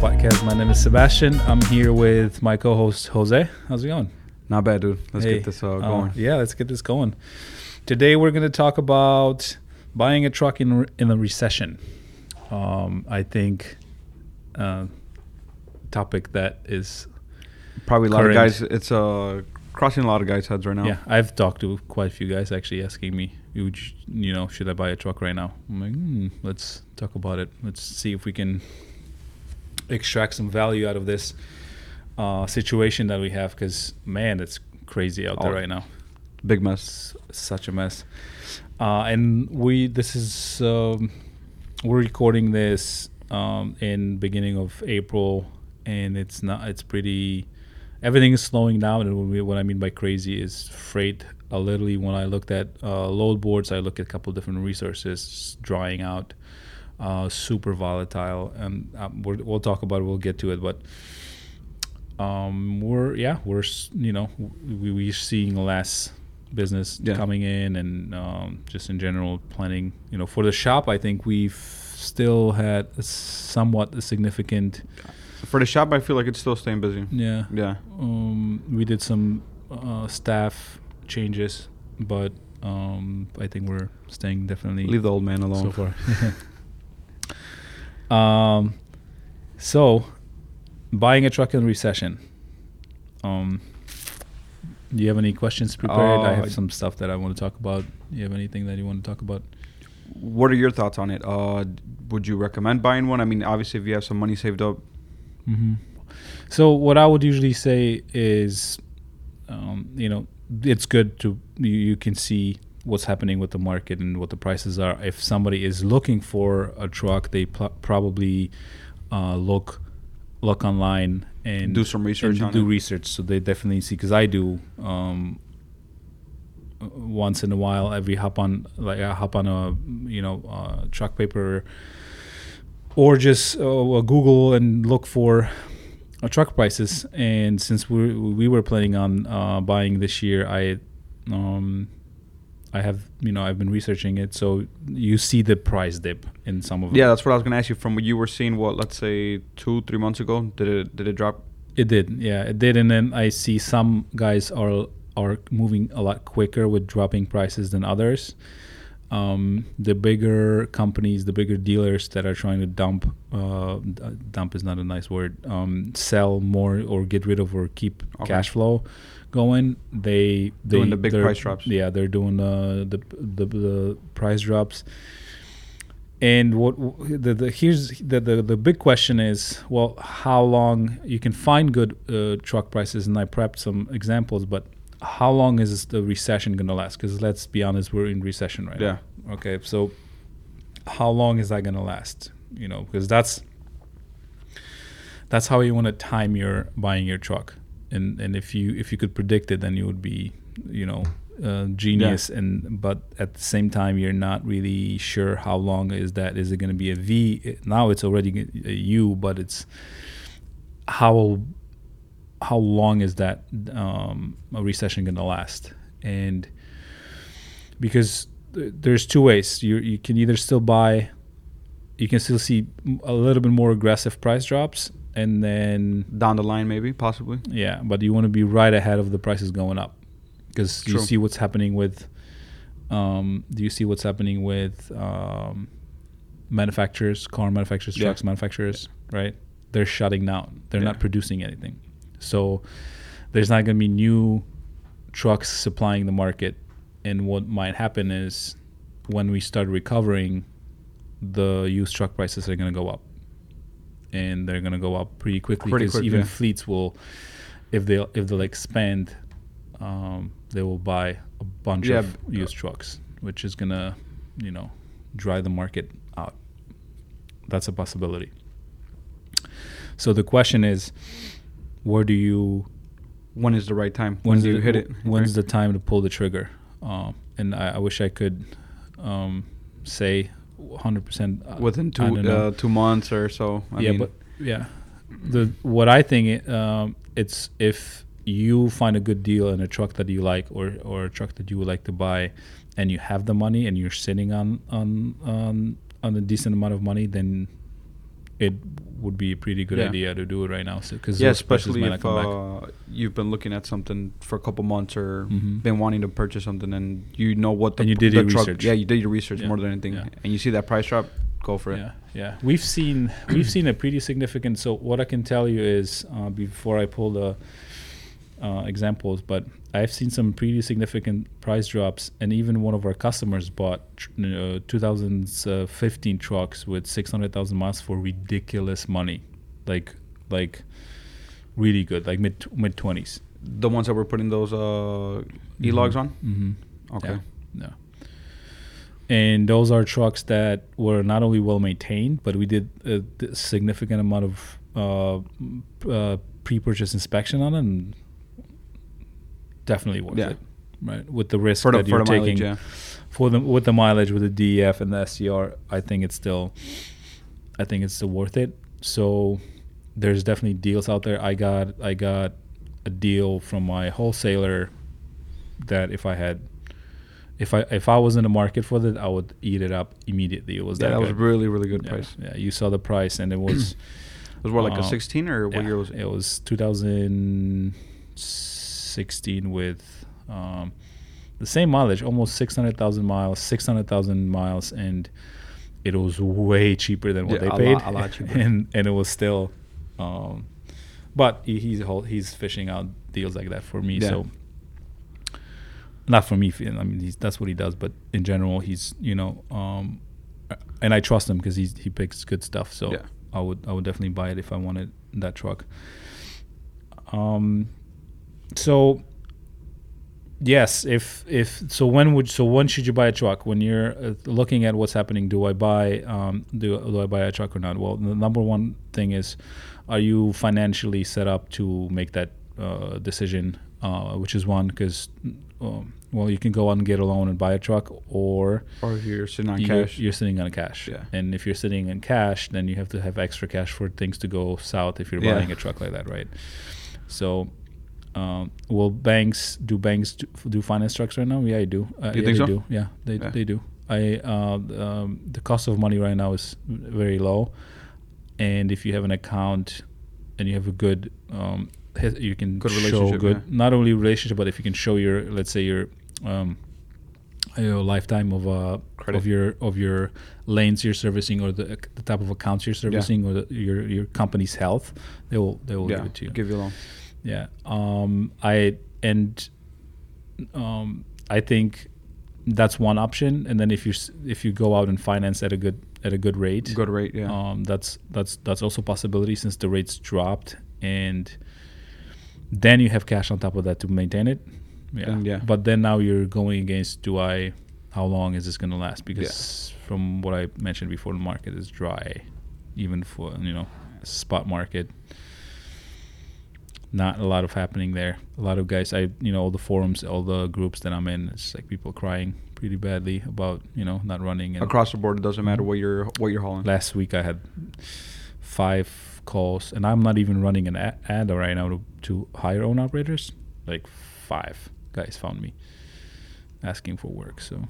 podcast. My name is Sebastian. I'm here with my co-host Jose. How's it going? Not bad, dude. Let's Hey, get this uh, Uh, going. yeah, let's get this going. Today we're going to talk about buying a truck in in a recession. Um, I think uh, topic that is Probably a lot of guys. It's uh, crossing a lot of guys' heads right now. yeah. I've talked to quite a few guys actually asking me, "Would you, you know, should I buy a truck right now?" I'm like, hmm, let's talk about it. Let's see if we can extract some value out of this uh, situation that we have. Because man, it's crazy out there Oh. right now. Big mess. Such a mess. Uh, and we this is um, we're recording this um, in beginning of April, and it's not it's pretty. Everything is slowing down, and what I mean by crazy is freight. Uh, literally, when I looked at uh, load boards, I look at a couple different resources drying out, uh, super volatile, and um, we're, we'll talk about it. We'll get to it, but um, we're yeah we're you know we, we're seeing less business Yeah. coming in and um, just in general planning you know for the shop i think we've still had a somewhat a significant For the shop, I feel like it's still staying busy. yeah Yeah. um, we did some uh, staff changes but um, i think we're staying definitely Leave the old man alone. so far. um, so buying a truck in recession. Um, do you have any questions prepared? I Uh, have some stuff that I want to talk about. You have anything that you want to talk about? What are your thoughts on it? Uh, would you recommend buying one? I mean, obviously, if you have some money saved up, hmm So what I would usually say is, um, you know, it's good to you, you can see what's happening with the market and what the prices are. If somebody is looking for a truck, they pl- probably uh, look look online and do some research and do it. research. So they definitely see because I do. Um, uh, once in a while, every hop on like I hop on a you know uh, truck paper or just uh, Google and look for uh, truck prices. And since we we were planning on uh, buying this year, I um, I have you know I've been researching it, so you see the price dip in some of them. yeah, that's what I was gonna ask you. From what you were seeing, what let's say two, three months ago, did it did it drop? It did, yeah, it did, and then I see some guys are are moving a lot quicker with dropping prices than others. Um, the bigger companies, the bigger dealers that are trying to dump, uh, dump is not a nice word, um, sell more or get rid of or keep Okay. cash flow going. They they Doing the big price drops. Yeah, they're doing uh, the the the price drops. And what the, the here's the, the the big question is well how long you can find good uh, truck prices and I prepped some examples but how long is the recession going to last because let's be honest we're in recession right Yeah. now okay so how long is that going to last you know because that's that's how you want to time your buying your truck and and if you if you could predict it then you would be you know uh, genius. And but at the same time you're not really sure how long is that. Is it going to be a v? Now it's already a u but it's how how long is that um, a recession going to last? And because th- there's two ways. You you can either still buy you can still see a little bit more aggressive price drops and then Down the line, maybe, possibly. yeah, but you want to be right ahead of the prices going up because you see what's happening with. Um, do you see what's happening with um, manufacturers, car manufacturers, Yeah. trucks manufacturers? Right, they're shutting down. They're not producing anything, so there's not going to be new trucks supplying the market. And what might happen is when we start recovering, the used truck prices are going to go up, and they're going to go up pretty quickly because quick, even yeah. fleets will, if they if they'll expand, um, they will buy a bunch Yeah, of b- used trucks, which is gonna, you know, dry the market out. That's a possibility. So the question is, where do you When is the right time? When do you the, hit it? When's right? the time to pull the trigger? Um, and I, I wish I could um, say 100. percent within two uh, two months or so? I yeah, mean, but yeah, the what I think um, it's if you find a good deal in a truck that you like or or a truck that you would like to buy, and you have the money and you're sitting on on on on a decent amount of money, then it would be a pretty good Yeah. idea to do it right now. So because yeah, especially if uh, you've been looking at something for a couple months or Mhm. been wanting to purchase something and you know what the And you did your truck, research. Yeah, you did your research Yeah. more than anything, Yeah. and you see that price drop, go for it. Yeah, yeah. We've seen we've seen a pretty significant. So what I can tell you is uh, before I pull the uh, examples, but I've seen some pretty significant price drops, and even one of our customers bought tr- uh, 2015 trucks with 600,000 miles for ridiculous money, like like really good, like mid mid 20s. The ones that were putting those uh, e-logs on. Mm-hmm. Okay. Yeah. yeah. And those are trucks that were not only well maintained, but we did a significant amount of uh, uh, pre-purchase inspection on and definitely worth Yeah. it, right? With the risk For that you're taking mileage, yeah. for the with the mileage with the DEF and the SCR, I think it's still, I think it's still worth it. So there's definitely deals out there. I got I got a deal from my wholesaler that if I had, if I if I was in the market for that, I would eat it up immediately. It was Yeah, that, that was really really good yeah, price. Yeah, you saw the price, and it was It was what like a Uh, 16 or what yeah, year was it? it was 2016 with um, the same mileage, almost 600,000 miles, 600,000 miles, and it was way cheaper than what Yeah, they paid, lot- a lot cheaper. and and it was still, um, but he, he's he's fishing out deals like that for me, Yeah. so. Not for me. I mean, he's, that's what he does. But in general, he's you know, um, and I trust him because he's he picks good stuff. So Yeah. I would I would definitely buy it if I wanted that truck. Um, so yes, if if so, when would so when should you buy a truck? When you're uh, looking at what's happening, do I buy um do do I buy a truck or not? Well, the number one thing is, are you financially set up to make that uh, decision? Uh, which is one because. Um, well, you can go out and get a loan and buy a truck, or Or if you're sitting on you're, cash. you're sitting on cash. Yeah. And if you're sitting in cash, then you have to have extra cash for things to go south if you're Yeah. buying a truck like that, right? So, um, will banks do banks do, do finance trucks right now? Yeah, I do. Uh, You yeah, think they so? do. Yeah, they Yeah. they do. I uh, um, the cost of money right now is very low, and if you have an account and you have a good um, you can Good show relationship, good yeah. not only relationship but if you can show your let's say your um, you know, lifetime of uh Credit. of your of your lanes you're servicing or the, the type of accounts you're servicing or the, your your company's health they will they will yeah, give it to you give you a loan. Yeah um i and um i think that's one option and then if you if you go out and finance at a good at a good rate Good rate, yeah. um, that's that's that's also a possibility since the rates dropped, and then you have cash on top of that to maintain it. Yeah. Then, yeah. But then now you're going against do I? How long is this going to last? Because from what I mentioned before, the market is dry, even for you know spot market. Not a lot of happening there. A lot of guys, I you know all the forums, all the groups that I'm in, it's like people crying pretty badly about you know not running and Across the board, it doesn't matter what you're what you're hauling. last week I had five calls, and I'm not even running an a- ad right now to, to hire own operators. Like five guys found me asking for work. So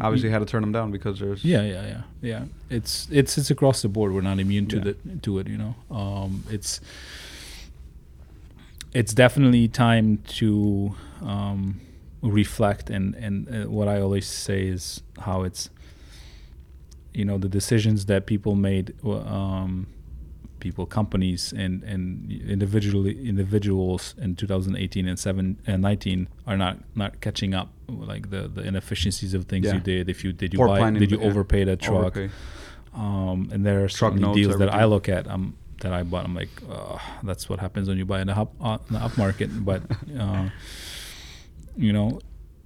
Obviously, had to turn them down because there's yeah, yeah, yeah, yeah. It's it's it's across the board. We're not immune to Yeah. the to it. You know, um, it's it's definitely time to um, reflect and and uh, what I always say is how it's you know the decisions that people made um, people companies and and individually individuals in 2018 and 7 and 19 are not not catching up like the the inefficiencies of things Yeah. you did if you did you buy did you overpay that truck overpay. um, and there are Truck notes, deals that I look at um, that I bought. I'm like, uh, that's what happens when you buy in the up uh, the up market. But uh, you know,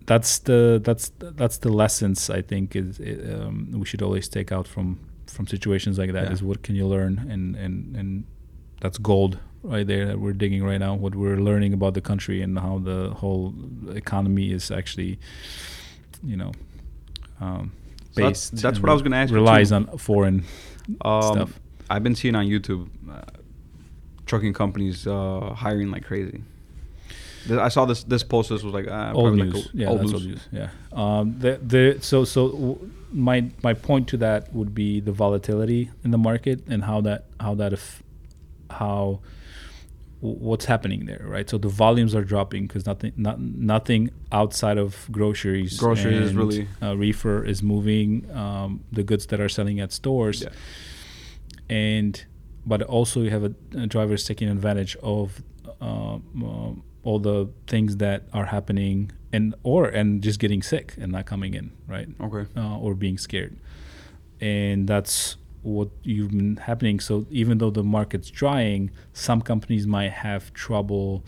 that's the that's that's the lessons I think is um, we should always take out from from situations like that. Yeah. Is what can you learn and and and that's gold right there that we're digging right now. What we're learning about the country and how the whole economy is actually, you know. Um, So that's- based that's what I was gonna ask you, relies on foreign Um, stuff. I've been seeing on YouTube uh, trucking companies uh, hiring like crazy. I saw this this post. This was like uh, old news. like yeah, old that's news. old news. Yeah. Um, the the so so w- my my point to that would be the volatility in the market and how that how that if how w- what's happening there, right? So the volumes are dropping because nothing not nothing outside of groceries. Groceries is really- uh, reefer is moving. Um, the goods that are selling at stores Yeah. And but also you have a, a drivers taking advantage of um, um, all the things that are happening and or and just getting sick and not coming in right Okay. uh, or being scared and that's what you've been happening so even though the market's drying some companies might have trouble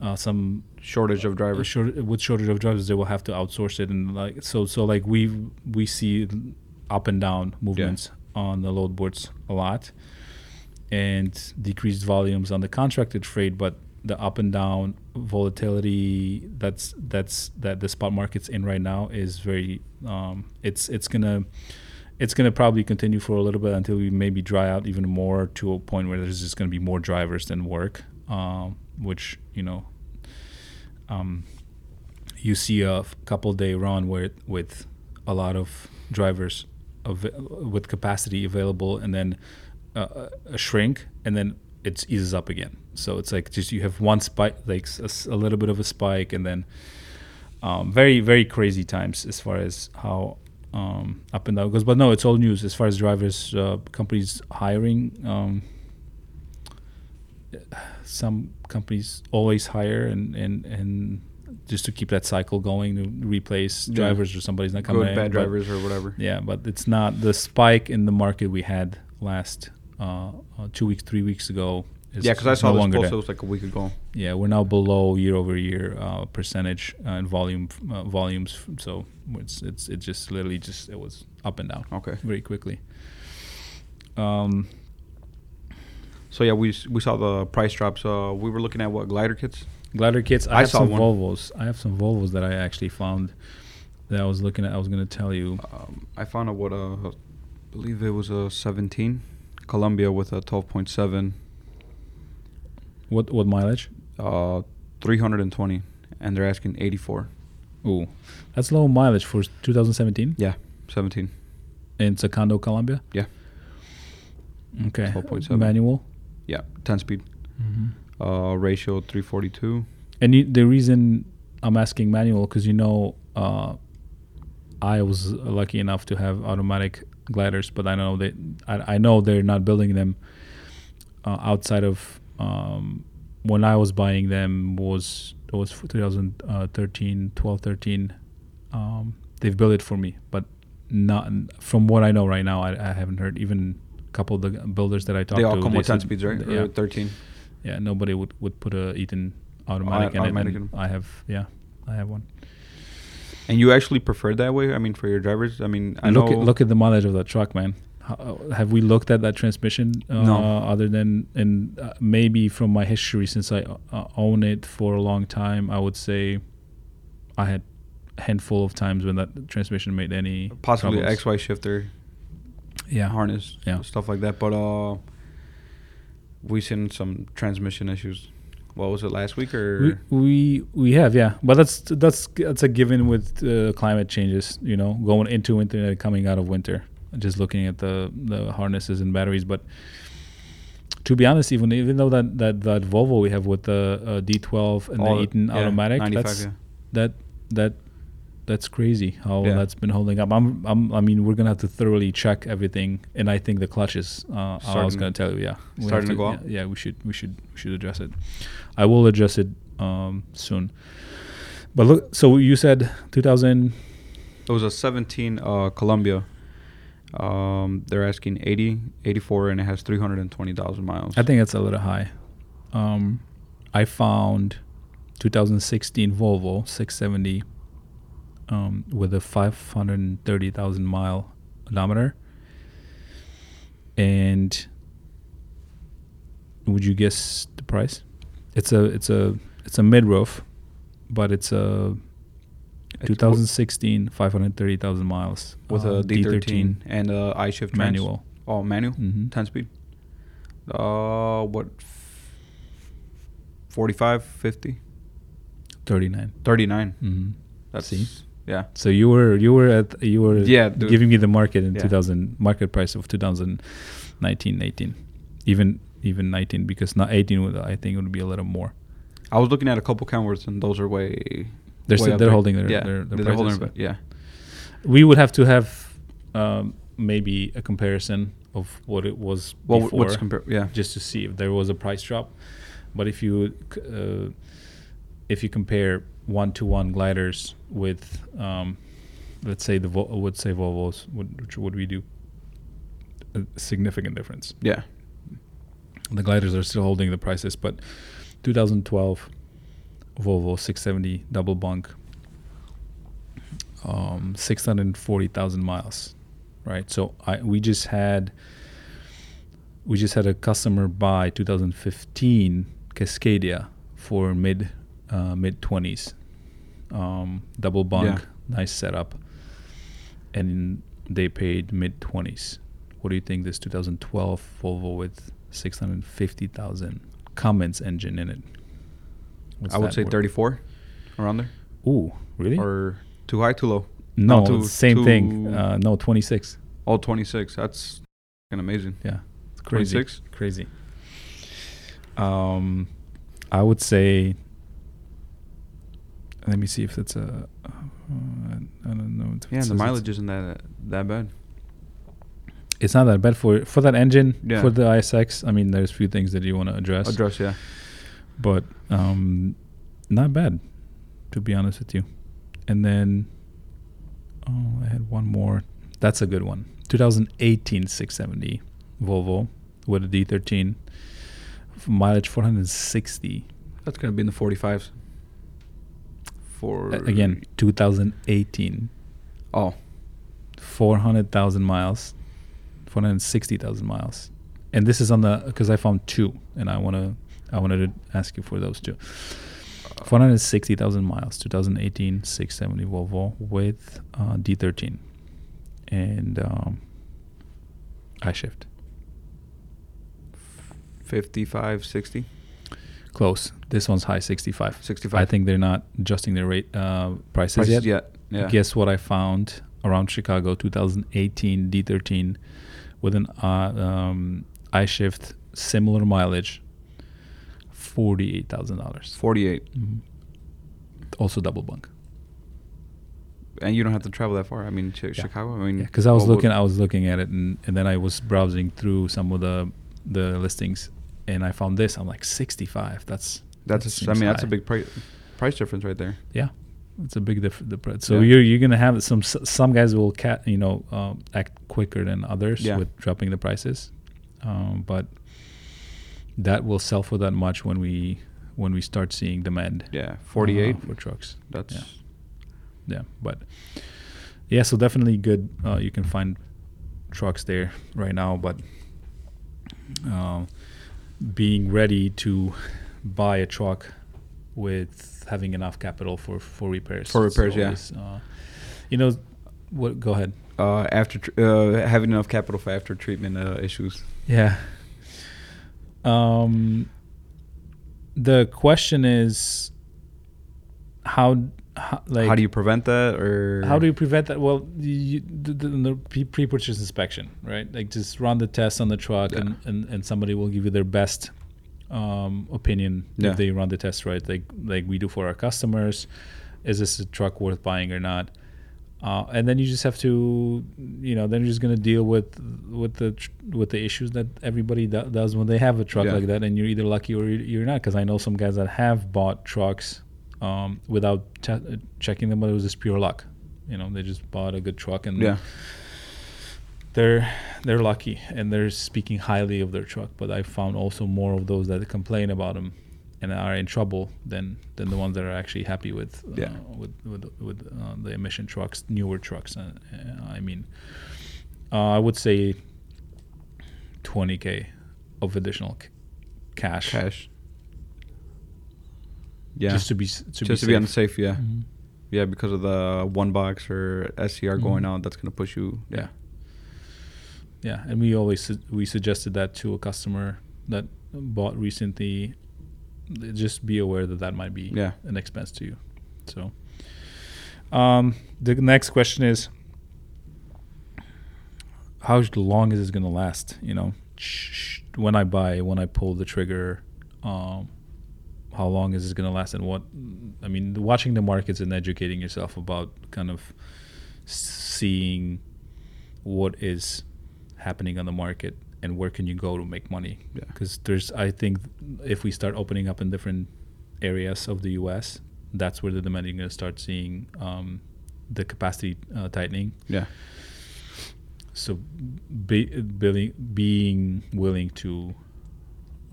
uh, some Shortage of drivers. short, with shortage of drivers they will have to outsource it and like so so like we we see up and down movements on the load boards a lot and decreased volumes on the contracted freight but the up and down volatility that's that's that the spot market's in right now is very um it's it's gonna it's gonna probably continue for a little bit until we maybe dry out even more to a point where there's just gonna be more drivers than work um which you know um, you see a couple day run where with a lot of drivers av- with capacity available and then uh, a shrink and then it eases up again. So it's like just you have one spike like a little bit of a spike and then um, very very crazy times as far as how um, up and down goes. But no it's all news as far as drivers uh, companies hiring um, some companies always hire and, and, and just to keep that cycle going to replace Yeah. drivers or somebody's not coming Good in, bad but- drivers or whatever. yeah, but it's not the spike in the market we had last uh, uh, two weeks, three weeks ago. Is Yeah, because I saw no this post. It was like a week ago. Yeah, we're now below year over year uh, percentage uh, in volume uh, volumes. So it's it's it just literally just it was up and down Okay. very quickly. Um, So yeah, we we saw the price drops. Uh, we were looking at what glider kits. Glider kits. I, I have saw some one. Volvos. I have some Volvos that I actually found that I was looking at. I was going to tell you. Um, I found out what I believe it was a 17 Columbia with a 12.7, What what mileage? uh, 320, and they're asking 84. Ooh, that's low mileage for 2017. Yeah, 17. In it's a condo Columbia. Yeah. Okay. 12.7. Manual. Yeah, 10 speed. Mm-hmm. Uh, ratio 342. And you, the reason I'm asking manual because you know uh, I was lucky enough to have automatic gliders, but I know that I, I know they're not building them uh, outside of um, when I was buying them was it was 2013, 12, 13. Um, they've built it for me, but not from what I know right now. I, I haven't heard even a couple of the builders that I talked to. They all to. come with 10 speeds, right? Yeah, 13. Yeah, nobody would, would put a Eaton automatic in automatic it. I have, yeah, I have one. And you actually prefer that way? I mean, for your drivers? I mean, I look know. at look at the mileage of that truck, man. How, have we looked at that transmission? Uh, No. Other than and uh, maybe from my history, since I uh, own it for a long time, I would say I had a handful of times when that transmission made any possibly troubles. XY shifter, yeah harness, Yeah. stuff like that. But uh, we seen some transmission issues. What was it last week We, or? we we have yeah, but that's that's that's a given with uh, climate changes. You know, going into winter and coming out of winter. Just looking at the the harnesses and batteries, but to be honest, even even though that that, that Volvo we have with the uh, D12 and All- the Eaton yeah, automatic, that's yeah. that that that's crazy how Yeah. that's been holding up. I'm, I'm I mean we're gonna have to thoroughly check everything, and I think the clutches. Uh, I was gonna tell you, yeah, We starting to go yeah, yeah, we should we should we should address it. I will address it um, soon. But look, so you said 2000. It was a 17 uh, Columbia. Um, they're asking 80, 84, and it has 320,000 miles. I think that's a little high. Um, I found 2016 Volvo 670 um, with a 530,000 mile odometer. And would you guess the price? It's a it's a it's a mid roof, but it's a It's 2016 530,000 miles with uh, a D13, and a iShift trans- manual. Oh, manual, hmm 10 speed. Uh, what? 45, 50. 39. 39. Mm-hmm. That's See? Yeah. So you were you were at you were Yeah, dude. giving me the market in Yeah. 2000 market price of 2019 18 even even 19 because not 18 would I think would be a little more. I was looking at a couple cameras and those are way. They're way still, they're holding their yeah, their, their they're holding their- yeah. We would have to have um, maybe a comparison of what it was Well, before what's compare? Yeah. just to see if there was a price drop. But if you uh, if you compare one to one gliders with um, let's say the Vol- would say Volvos, would, which would we do? A significant difference. Yeah. The gliders are still holding the prices, but 2012 Volvo 670 double bunk, um, 640,000 miles, right? So I we just had we just had a customer buy 2015 Cascadia for mid uh, mid 20s, um, double bunk, Yeah. nice setup, and they paid mid 20s. What do you think this 2012 Volvo with 650,000 Cummins engine in it? What's I would say worth? 34, around there. Ooh, really? Or too high, too low. no, no, too- same thing. Uh, no, 26. Oh, 26. That's amazing. Yeah, it's crazy. 26? Crazy. Um, I would say. Let me see if that's a. Uh, I don't know. Yeah, the it's- mileage isn't that that bad. It's not that bad for for that engine Yeah. for the ISX. I mean, there's a few things that you want to address, Address, yeah. but um, not bad, to be honest with you. And then, oh, I had one more. That's a good one. 2018 670 Volvo with a D13, mileage 460. That's gonna be in the 45s. For Again, 2018, Oh, 400,000 miles, 460,000 miles, and this is on the because I found two, and I wanna I wanted to ask you for those two. 460,000 miles, 2018 670 Volvo with uh, D13 and um, iShift. 55, 60, Close. This one's high 65. 65. I think they're not adjusting their rate uh, prices, Prices yet. yet. Yeah. Guess what I found around Chicago 2018 D13 with an uh, um, iShift similar mileage, forty-eight thousand dollars. 48. Mm-hmm. Also double bunk. And you don't have to travel that far. I mean, Chi- Chicago. I mean, Yeah, because I was looking, I was looking at it, and, and then I was browsing through some of the the listings, and I found this. I'm like, 65. That's That's. that a- I mean, that's a big price price difference right there. Yeah, it's a big difference. So Yeah. you're you're gonna have some some guys will cat you know um, act quicker than others Yeah. with dropping the prices, um, but that will sell for that much when we when we start seeing demand. Yeah, 48. uh, for trucks. That's yeah. Yeah, but yeah, so definitely good. Uh, you can find trucks there right now, but uh, being ready to buy a truck with having enough capital for for repairs. For repairs, yeah. Uh, you know, what? Go ahead. uh, after tr- uh, having enough capital for after treatment uh, issues. Yeah. Um, the question is how, how like How do you prevent that, or How do you prevent that? Well, you, the, the, the pre- pre-purchase inspection, right? Like just run the test on the truck, Yeah. and, and, and somebody will give you their best um, opinion Yeah. if they run the test right, like like we do for our customers. Is this a truck worth buying or not? Uh, and then you just have to, you know, then you're just gonna deal with with the tr- with the issues that everybody do- does when they have a truck Yeah. like that, and you're either lucky or you're not. Because I know some guys that have bought trucks um, without checking them, but it was just pure luck. You know, they just bought a good truck and Yeah, they're they're lucky and they're speaking highly of their truck. But I found also more of those that complain about them and are in trouble than than the ones that are actually happy with uh, Yeah. with with, with uh, the emission trucks, newer trucks. Uh, uh, I mean, uh, I would say 20k of additional c- cash, cash. Yeah, just to be to just to be be on the safe. safe. Yeah, Mhm. yeah, because of the one box or SCR going Mhm. out, that's gonna push you. Yeah, Yeah, and we always su- we suggested that to a customer that bought recently just be aware that that might be Yeah. an expense to you. So, um, the next question is, how long is this going to last? You know, when I buy, when I pull the trigger, um, how long is this going to last? And what, I mean, watching the markets and educating yourself about kind of seeing what is happening on the market and where can you go to make money Yeah. because there's i think if we start opening up in different areas of the us that's where the demand you're going to start seeing um, the capacity uh, tightening Yeah. so be, being, being willing to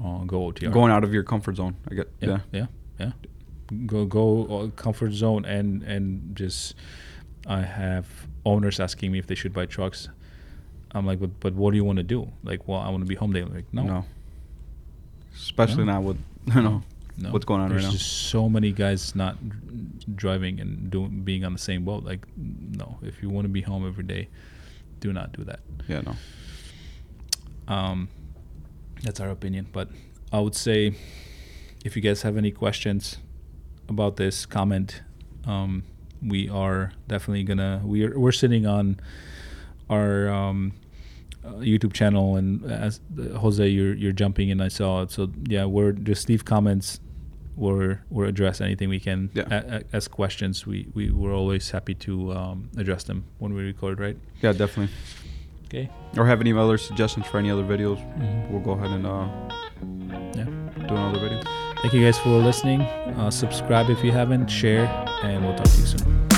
uh, go OTR. Going out of your comfort zone. I get. yeah, Yeah. yeah, yeah. Go go uh, comfort zone and and just. I have owners asking me if they should buy trucks. I'm like, but but what do you want to do? Like, well, I want to be home daily. Like, no, No. Especially No. now with you know no. what's going on There's right now. There's just so many guys not driving and doing being on the same boat. Like, no, if you want to be home every day, do not do that. Yeah. No. Um, that's our opinion. But I would say if you guys have any questions about this, comment. Um, we are definitely gonna we are we're sitting on our um, uh, YouTube channel, and as uh, Jose, you're you're jumping in. I saw it. So yeah, we're just leave comments. We're we're address anything we can. Yeah. A- a- ask questions. We we we're always happy to um, address them when we record. Right. Yeah. Definitely. Okay. Or have any other suggestions for any other videos? Mhm. We'll go ahead and uh, Yeah. do another video. Thank you guys for listening. Uh, subscribe if you haven't, share, and we'll talk to you soon.